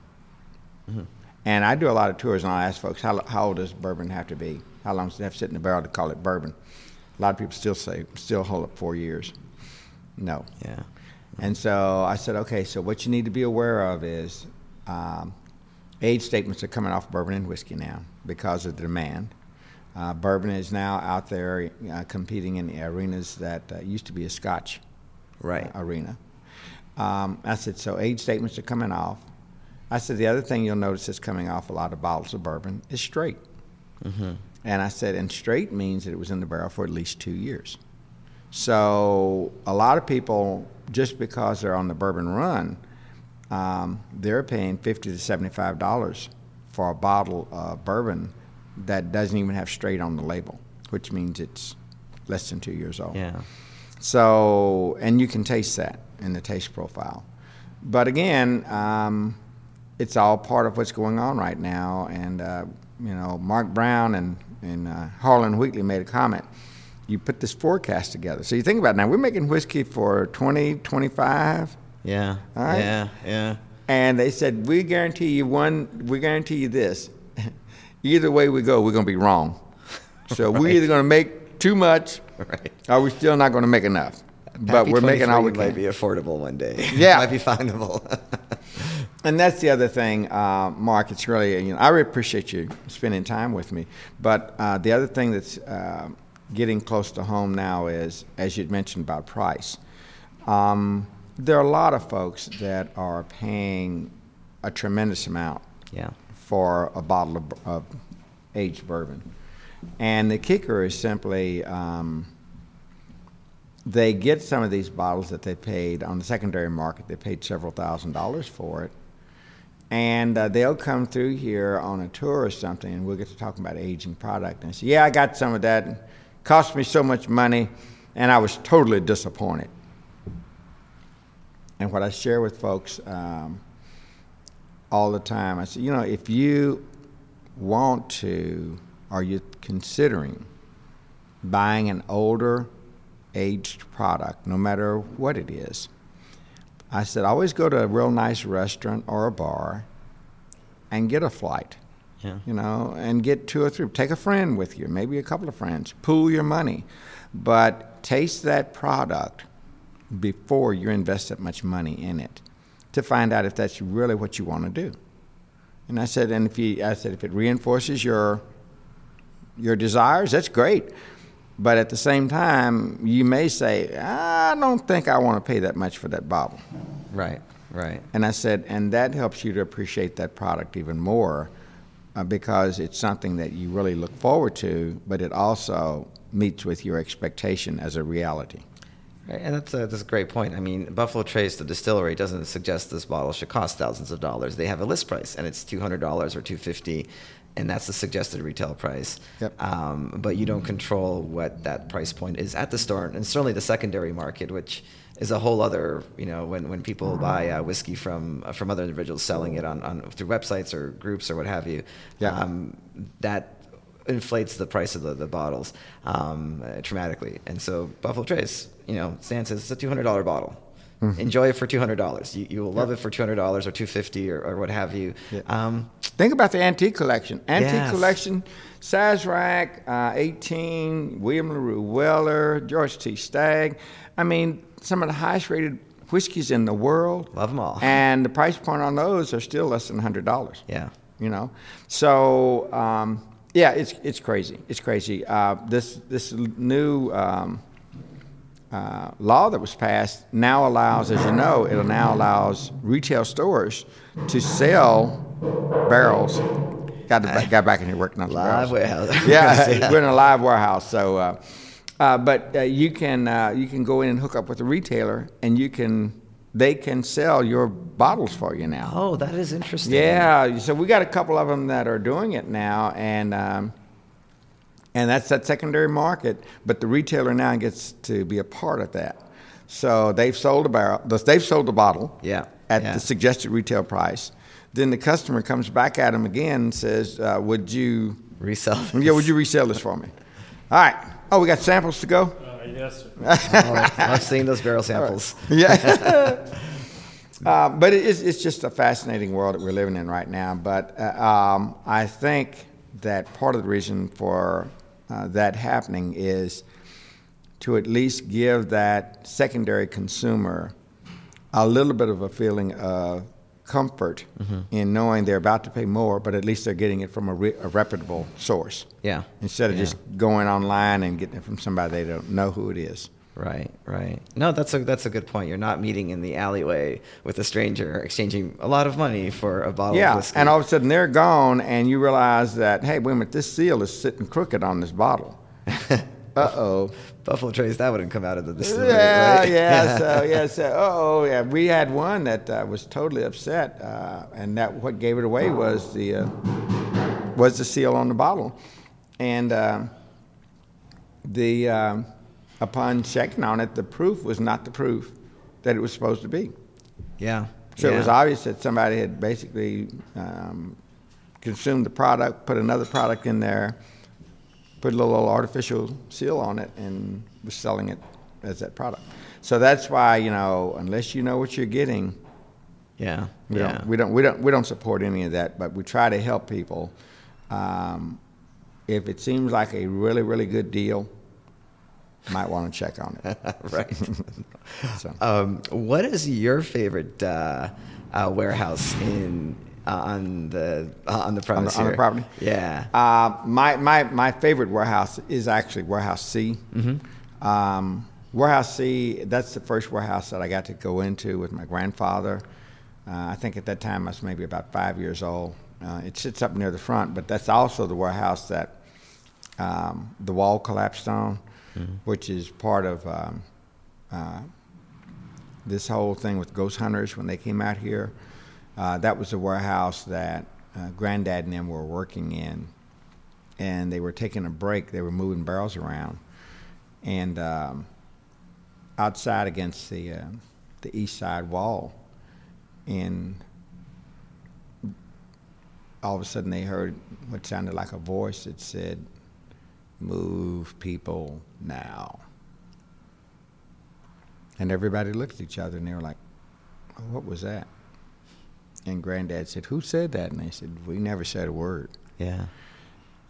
And I do a lot of tours, and I ask folks, how, how old does bourbon have to be? How long does it have to sit in the barrel to call it bourbon? A lot of people still say, still hold up four years. No. Yeah. And so I said, okay, so what you need to be aware of is um, age statements are coming off bourbon and whiskey now because of the demand. Uh, bourbon is now out there uh, competing in the arenas that uh, used to be a Scotch Right. uh, arena. Um, I said, so age statements are coming off. I said, the other thing you'll notice is coming off a lot of bottles of bourbon is straight. And I said, and straight means that it was in the barrel for at least two years. So a lot of people, just because they're on the bourbon run, um, they're paying fifty to seventy-five dollars for a bottle of bourbon that doesn't even have straight on the label, which means it's less than two years old. Yeah. So, and you can taste that in the taste profile. But again, um, it's all part of what's going on right now. And uh, you know, Mark Brown and and uh, Harlen Wheatley made a comment. You put this forecast together. So you think about it now. We're making whiskey for 20, 25, Yeah. All right. Yeah. Yeah. and they said we guarantee you one. We guarantee you this. either way we go, we're going to be wrong. So we're either going to make too much, Right. or we're still not going to make enough. But we're making all we might be affordable one day. Yeah. might be findable. And that's the other thing, uh, Mark. It's really, you know, I really appreciate you spending time with me. But uh, the other thing that's uh, getting close to home now is, as you'd mentioned about price, um, there are a lot of folks that are paying a tremendous amount yeah. for a bottle of, of aged bourbon. And the kicker is simply um, they get some of these bottles that they paid on the secondary market, they paid several thousand dollars for it. And uh, they'll come through here on a tour or something, and we'll get to talking about aging product. And say, Yeah, I got some of that. It cost me so much money, and I was totally disappointed. And what I share with folks um, all the time, I say, you know, if you want to, are you're considering buying an older, aged product, no matter what it is, I said, always go to a real nice restaurant or a bar and get a flight, Yeah. you know, and get two or three. Take a friend with you, maybe a couple of friends. Pool your money, but taste that product before you invest that much money in it to find out if that's really what you want to do. And I said, and if you, I said, if it reinforces your your desires, that's great. But at the same time, you may say, I don't think I want to pay that much for that bottle. Right. Right. And I said, and that helps you to appreciate that product even more uh, because it's something that you really look forward to, but it also meets with your expectation as a reality. Right, and that's a, that's a great point. I mean, Buffalo Trace, the distillery, doesn't suggest this bottle should cost thousands of dollars. They have a list price, and it's two hundred dollars or two fifty, and that's the suggested retail price. Yep. Um, but you don't control what that price point is at the store, and certainly the secondary market, which is a whole other, you know, when, when people buy uh, whiskey from uh, from other individuals selling it on, on through websites or groups or what have you. Yeah. Um, that inflates the price of the, the bottles um, uh, dramatically. And so Buffalo Trace, you know, Stan says it's a two hundred dollar bottle. Mm-hmm. Enjoy it for two hundred dollars. You, you will love it for two hundred dollars or two fifty or, or what have you. Yeah. Um, Think about the antique collection. Antique Yes. collection, Sazerac, uh, 18, William LaRue Weller, George T. Stagg. I mean, some of the highest rated whiskeys in the world. Love them all. And the price point on those are still less than $100. yeah. You know? So, um, yeah, it's, it's crazy. It's crazy. Uh, this, this new um, uh, law that was passed now allows, as you know, it now allows retail stores to sell barrels. Got, to, got back in here working on Live warehouse. Yeah, Yeah. we're in a live warehouse. So, uh, uh, but uh, you can uh, you can go in and hook up with a retailer, and you can they can sell your bottles for you now. Oh, that is interesting. Yeah, so we got a couple of them that are doing it now, and um, and that's that secondary market. But the retailer now gets to be a part of that. So they've sold a barrel, they've sold a bottle, Yeah, at yeah. the suggested retail price. Then the customer comes back at them again and says, uh, "Would you, Resell. yeah, would you resell this for me?" All right. Oh, we got samples to go. Uh, yes, sir. oh, I've seen those barrel samples. Yeah. uh, but it is, it's just a fascinating world that we're living in right now. But uh, um, I think that part of the reason for uh, that happening is to at least give that secondary consumer a little bit of a feeling of comfort in knowing they're about to pay more, but at least they're getting it from a, re- a reputable source Yeah. instead of Yeah. just going online and getting it from somebody they don't know who it is. Right, right. No, that's a that's a good point. You're not meeting in the alleyway with a stranger, exchanging a lot of money for a bottle of Yeah, and all of a sudden they're gone, and you realize that hey, wait a minute, this seal is sitting crooked on this bottle. uh oh. Buffalo Trace, that wouldn't come out of the distillery. Yeah, right? yeah. So yeah, so oh yeah, we had one that uh, was totally upset, uh, and that what gave it away was the uh, was the seal on the bottle, and uh, the um, upon checking on it, the proof was not the proof that it was supposed to be. yeah. So it was obvious that somebody had basically um, consumed the product, put another product in there, put a little artificial seal on it, and was selling it as that product. So that's why you know, unless you know what you're getting, Yeah. we yeah. don't we don't we don't we don't support any of that. But we try to help people. Um, if it seems like a really really good deal, might want to check on it. right. So. Um, what is your favorite uh, uh, warehouse in uh, on the on the premise on the here? property? Yeah. Uh, my, my, my favorite warehouse is actually Warehouse C. Um, warehouse C, that's the first warehouse that I got to go into with my grandfather. Uh, I think at that time I was maybe about five years old. Uh, it sits up near the front, but that's also the warehouse that um, the wall collapsed on, which is part of um, uh, this whole thing with ghost hunters when they came out here. Uh, that was the warehouse that uh, Granddad and them were working in, and they were taking a break. They were moving barrels around, and um, outside against the uh, the east side wall, and all of a sudden they heard what sounded like a voice that said, "Move people now." And everybody looked at each other and they were like, oh, "What was that?" And Granddad said, "Who said that?" And they said, "We never said a word." yeah.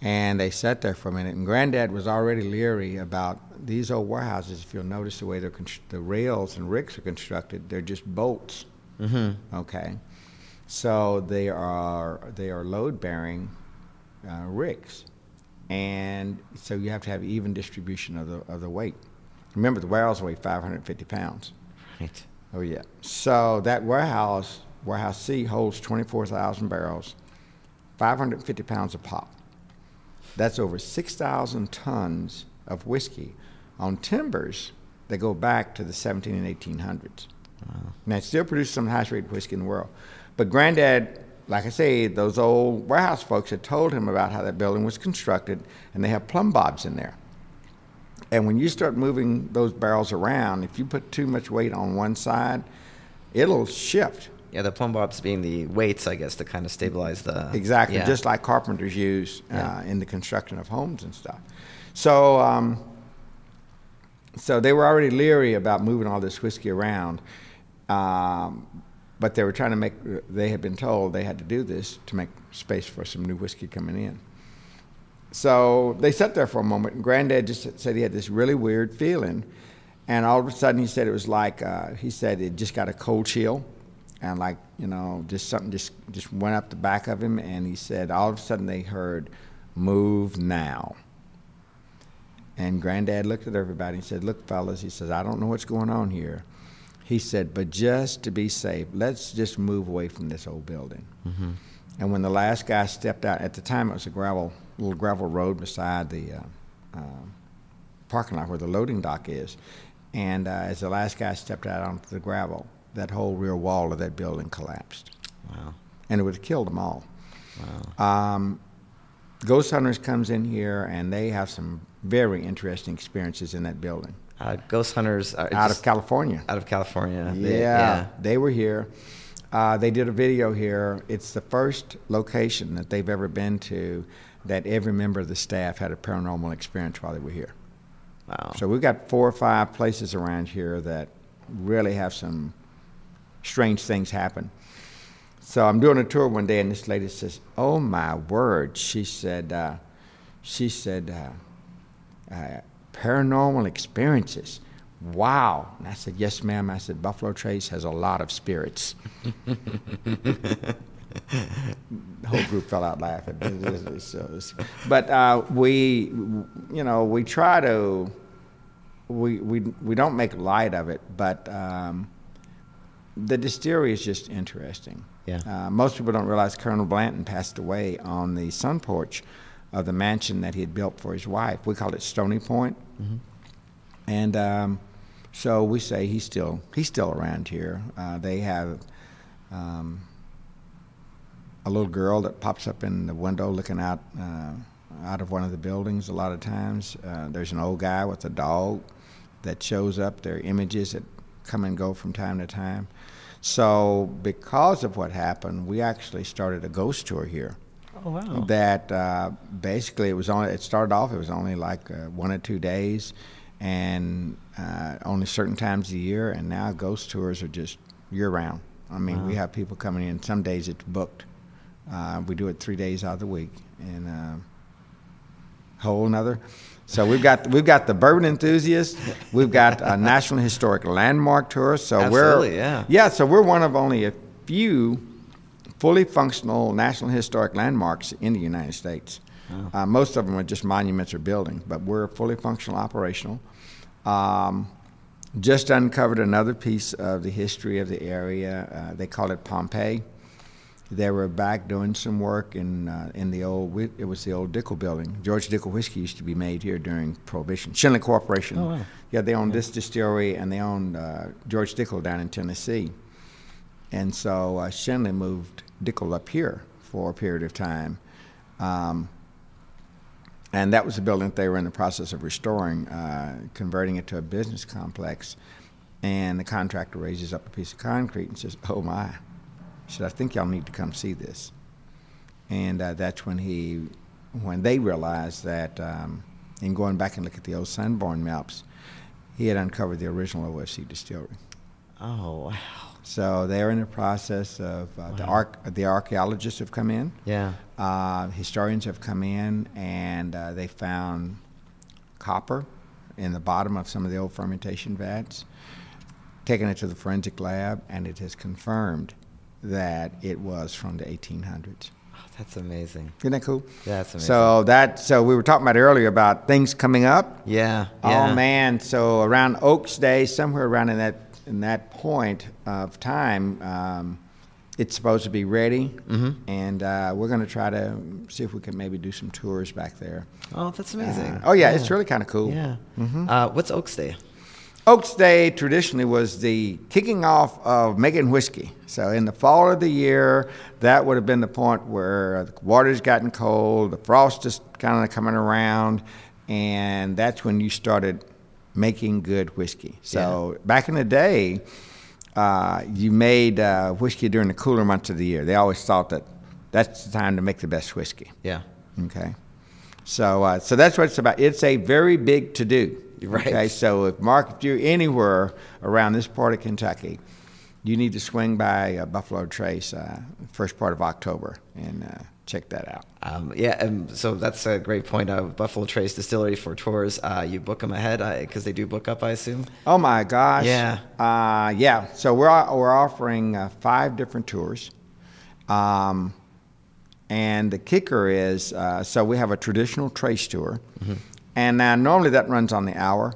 And they sat there for a minute, and Granddad was already leery about these old warehouses. If you'll notice the way they're const- the rails and ricks are constructed, they're just bolts. Mm-hmm. Okay, so they are they are load bearing uh, ricks, and so you have to have even distribution of the of the weight. Remember, the warehouse weigh 550 pounds. Right. Oh yeah. So that warehouse, warehouse C, holds 24,000 barrels, 550 pounds of pop. That's over 6,000 tons of whiskey on timbers that go back to the 17 and 1800s. Wow. Now it still produces some of the highest rated whiskey in the world. But Granddad, like I say, those old warehouse folks had told him about how that building was constructed, and they have plumb bobs in there. And when you start moving those barrels around, if you put too much weight on one side, it'll shift. Yeah, the plumb bobs being the weights, I guess, to kind of stabilize the. Exactly, Yeah. just like carpenters use uh, Yeah. in the construction of homes and stuff. So, um, so they were already leery about moving all this whiskey around, um, but they were trying to make. They had been told they had to do this to make space for some new whiskey coming in. So they sat there for a moment, and Granddad just said he had this really weird feeling, and all of a sudden he said it was like uh, he said it just got a cold chill, and like you know just something just just went up the back of him, and he said all of a sudden they heard, "Move now." And Granddad looked at everybody and said, "Look, fellas," he says, "I don't know what's going on here." He said, "But just to be safe, let's just move away from this old building." And when the last guy stepped out, at the time it was a gravel, little gravel road beside the uh, uh, parking lot where the loading dock is. And uh, as the last guy stepped out onto the gravel, that whole rear wall of that building collapsed, Wow. and it would have killed them all. Wow. Um, Ghost Hunters comes in here, and they have some very interesting experiences in that building. Uh, ghost hunters are Out just of California. Out of California. Yeah, They- they were here. Uh, they did a video here. It's the first location that they've ever been to that every member of the staff had a paranormal experience while they were here. Wow. So we've got four or five places around here that really have some strange things happen. So I'm doing a tour one day, and this lady says, "Oh my word!" She said, uh, "She said, uh, uh, paranormal experiences. Wow!" And I said, "Yes, ma'am." I said, "Buffalo Trace has a lot of spirits." the whole group fell out laughing. It is- it's- it's- but uh, we, you know, we try to, we, we, we don't make light of it, but um, the distillery is just interesting. Yeah. Uh, most people don't realize Colonel Blanton passed away on the sun porch of the mansion that he had built for his wife. We called it Stony Point. And um, so we say he's still he's still around here. Uh, they have um, a little girl that pops up in the window looking out uh, out of one of the buildings. A lot of times, uh, there's an old guy with a dog that shows up. There are images that come and go from time to time. So because of what happened, we actually started a ghost tour here. Oh wow. That uh, basically it was only it started off it was only like uh, one or two days, and uh, only certain times a year. And now ghost tours are just year round. I mean, we have people coming in. Some days it's booked. Uh, we do it three days out of the week, and uh, whole another. So we've got we've got the bourbon enthusiast. We've got a national historic landmark tour. So Absolutely, we're yeah. yeah. So we're one of only a few fully functional national historic landmarks in the United States. Uh, most of them are just monuments or buildings, but we're fully functional, operational. Um, just uncovered another piece of the history of the area. Uh, they call it Pompeii. They were back doing some work in uh, in the old. It was the old Dickel building. George Dickel whiskey used to be made here during Prohibition. Schenley Corporation. Oh, wow. Yeah, they owned this distillery and they owned uh, George Dickel down in Tennessee. And so uh, Schenley moved Dickel up here for a period of time. Um, and that was a building that they were in the process of restoring, uh, converting it to a business complex. And the contractor raises up a piece of concrete and says, Oh my. He said, I think y'all need to come see this. And uh, that's when he, when they realized that, um, in going back and look at the old Sanborn maps, he had uncovered the original OFC distillery. Oh wow. So they're in the process of uh, the arch- the archaeologists have come in, Yeah. uh, historians have come in, and uh, they found copper in the bottom of some of the old fermentation vats. Taken it to the forensic lab, and it has confirmed that it was from the 1800s. Oh, that's amazing. Isn't that cool? Yeah, that's amazing. So that so we were talking about earlier about things coming up. Yeah. yeah. Oh man! So around Oaks Day, somewhere around in that in that point of time, um, it's supposed to be ready, Mm-hmm. and uh, we're going to try to see if we can maybe do some tours back there. Oh, that's amazing. Uh, oh yeah, it's really kind of cool. Yeah. Mm-hmm. Uh, what's Oaks Day? Oaks Day traditionally was the kicking off of making whiskey. So in the fall of the year, that would have been the point where the water's gotten cold, the frost is kind of coming around, and that's when you started making good whiskey. So back in the day, uh, you made uh, whiskey during the cooler months of the year. They always thought that that's the time to make the best whiskey. Yeah. Okay. So, uh, so that's what it's about. It's a very big to do. Right. Okay. So, if Mark, if you're anywhere around this part of Kentucky, you need to swing by uh, Buffalo Trace uh, first part of October and uh, check that out. Um, yeah, and so that's a great point. Uh, Buffalo Trace Distillery for tours. Uh, you book them ahead because they do book up, I assume. Oh my gosh. Yeah. Uh, yeah. So we're we're offering uh, five different tours. Um, and the kicker is uh, so we have a traditional trace tour, and now normally that runs on the hour,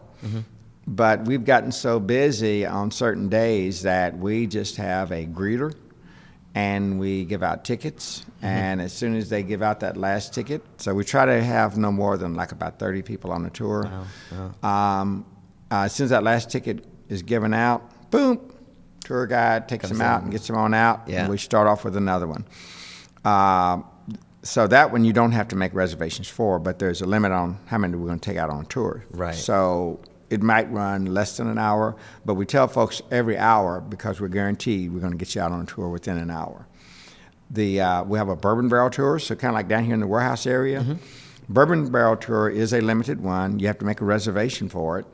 but we've gotten so busy on certain days that we just have a greeter, and we give out tickets. And as soon as they give out that last ticket, so we try to have no more than like about thirty people on the tour. Um, uh, as soon as that last ticket is given out, boom, tour guide takes Comes them out in. and gets them on out, Yeah. and we start off with another one. Uh, so that one you don't have to make reservations for, but there's a limit on how many we're going to take out on tour. Right. So it might run less than an hour, but we tell folks every hour because we're guaranteed we're going to get you out on a tour within an hour. The uh, we have a bourbon barrel tour, so kind of like down here in the warehouse area. Bourbon barrel tour is a limited one. You have to make a reservation for it.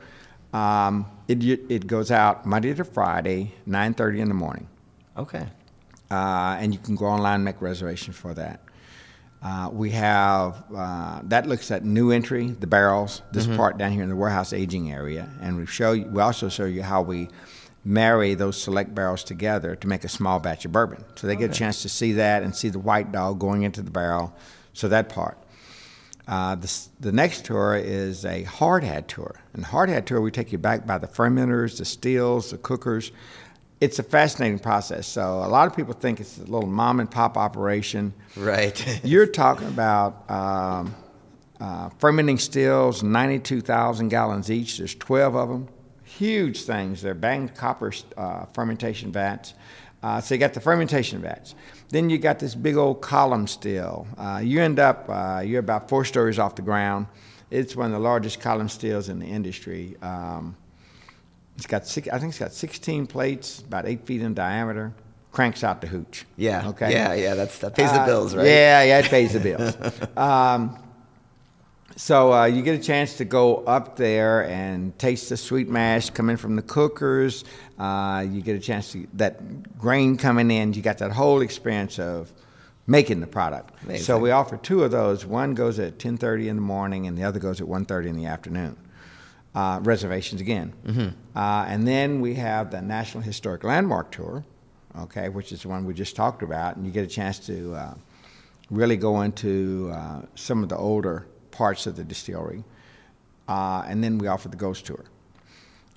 Um, it it goes out Monday to Friday, 9:30 in the morning Okay. uh, and you can go online and make reservations for that. Uh, we have uh, that looks at new entry, the barrels. This part down here in the warehouse aging area, and we show you. We also show you how we marry those select barrels together to make a small batch of bourbon. So they get a chance to see that and see the white dog going into the barrel. So that part. Uh, the, the next tour is a hard hat tour. And hard hat tour, we take you back by the fermenters, the stills, the cookers. It's a fascinating process. So a lot of people think it's a little mom and pop operation. Right. You're talking about um, uh, fermenting stills, 92,000 gallons each. There's 12 of them. Huge things. They're banged copper uh, fermentation vats. Uh, so you got the fermentation vats. Then you got this big old column still. Uh, you end up, uh, you're about four stories off the ground. It's one of the largest column stills in the industry. Um, It's got six, I think it's got 16 plates, about eight feet in diameter. Cranks out the hooch. Yeah. Okay. Yeah, yeah. That's that pays the Uh, bills, right? Yeah, yeah, it pays the bills. um, so uh, you get a chance to go up there and taste the sweet mash coming from the cookers. Uh, you get a chance to that grain coming in. You got that whole experience of making the product. So we offer two of those. One goes at 10:30 in the morning, and the other goes at 1:30 in the afternoon. Uh, reservations again. Uh, and then we have the National Historic Landmark Tour, okay, which is the one we just talked about, and you get a chance to uh, really go into uh, some of the older parts of the distillery. Uh, and then we offer the Ghost Tour.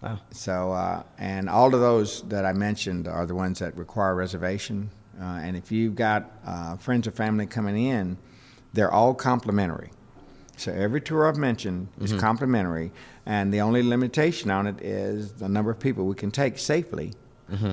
Wow. So, uh, and all of those that I mentioned are the ones that require reservation. Uh, and if you've got uh, friends or family coming in, they're all complimentary. So every tour I've mentioned is complimentary, and the only limitation on it is the number of people we can take safely,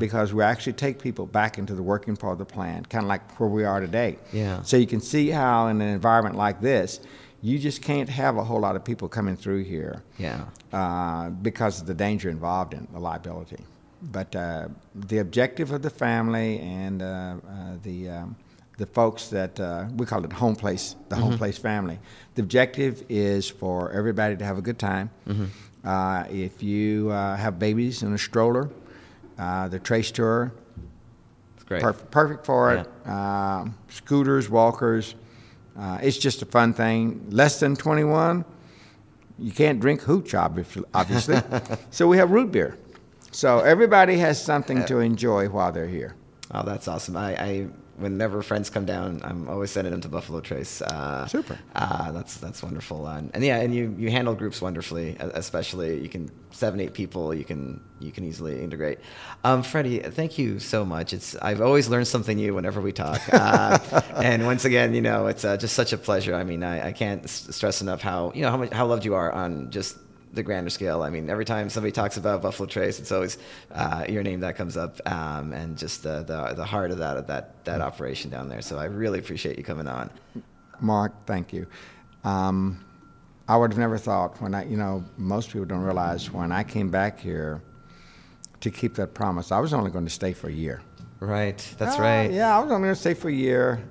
because we actually take people back into the working part of the plant, kind of like where we are today. Yeah. So you can see how in an environment like this, you just can't have a whole lot of people coming through here Yeah. uh, because of the danger involved in the liability. But uh, the objective of the family and uh, uh, the um, the folks that uh, we call it home place, the home place family. The objective is for everybody to have a good time. Uh, if you uh, have babies in a stroller, uh, the Trace Tour, It's great. Perfect, perfect for it. Um, scooters, walkers. Uh, it's just a fun thing. Less than 21, you can't drink hooch, obviously. so we have root beer. So everybody has something to enjoy while they're here. Oh, that's awesome. I, I whenever friends come down, I'm always sending them to Buffalo Trace. Uh, Super. Uh, that's that's wonderful. And, and yeah, and you, you handle groups wonderfully. Especially you can seven eight people. You can you can easily integrate. Um, Freddie, thank you so much. It's I've always learned something new whenever we talk. Uh, and once again, you know, it's uh, just such a pleasure. I mean, I, I can't s- stress enough how you know how much how loved you are on just the grander scale. I mean, every time somebody talks about Buffalo Trace, it's always uh, your name that comes up, um, and just the, the the heart of that of that that operation down there. So I really appreciate you coming on. Mark, thank you. Um, I would have never thought when I, you know, most people don't realize when I came back here to keep that promise, I was only going to stay for a year. Right. That's Uh, right. Yeah, I was only going to stay for a year.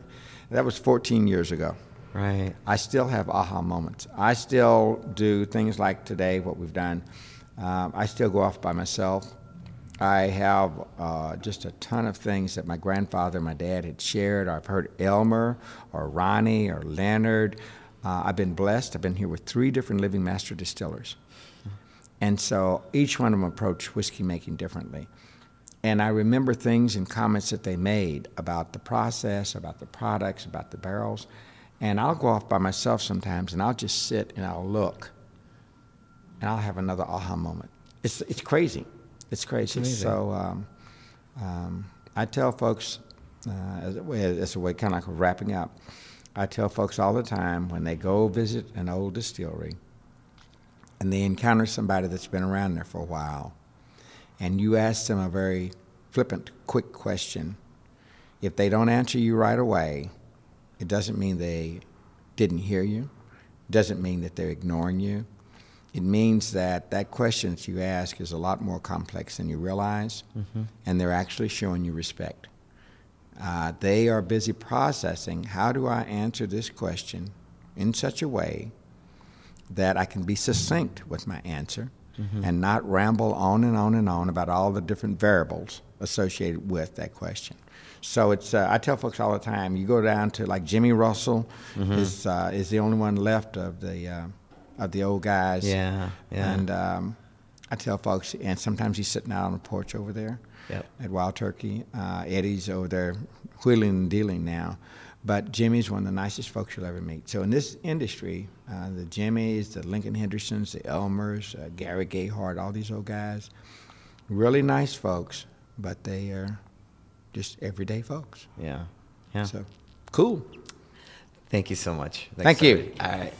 That was 14 years ago. Right. I still have aha moments. I still do things like today, what we've done. Um, I still go off by myself. I have uh, just a ton of things that my grandfather and my dad had shared. I've heard Elmer or Ronnie or Leonard. Uh, I've been blessed. I've been here with three different living master distillers. And so each one of them approached whiskey making differently. And I remember things and comments that they made about the process, about the products, about the barrels. And I'll go off by myself sometimes and I'll just sit and I'll look and I'll have another aha moment. It's, it's crazy. It's crazy. amazing. so um, um, I tell folks, uh, as a way, as a way kind of like wrapping up, I tell folks all the time when they go visit an old distillery and they encounter somebody that's been around there for a while, and you ask them a very flippant, quick question, if they don't answer you right away, it doesn't mean they didn't hear you. It doesn't mean that they're ignoring you. It means that that question that you ask is a lot more complex than you realize, and they're actually showing you respect. Uh, they are busy processing how do I answer this question in such a way that I can be succinct with my answer and not ramble on and on and on about all the different variables associated with that question. So it's uh, I tell folks all the time. You go down to like Jimmy Russell is uh, is the only one left of the uh, of the old guys. Yeah, yeah. And um, I tell folks, and sometimes he's sitting out on the porch over there Yep. at Wild Turkey. Uh, Eddie's over there wheeling and dealing now. But Jimmy's one of the nicest folks you'll ever meet. So in this industry, uh, the Jimmys, the Lincoln Hendersons, the Elmers, uh, Gary Gayhart, all these old guys, really nice folks, but they are just everyday folks. Yeah. Yeah. So cool. Thank you so much. Thanks Thank so you. Much. All right.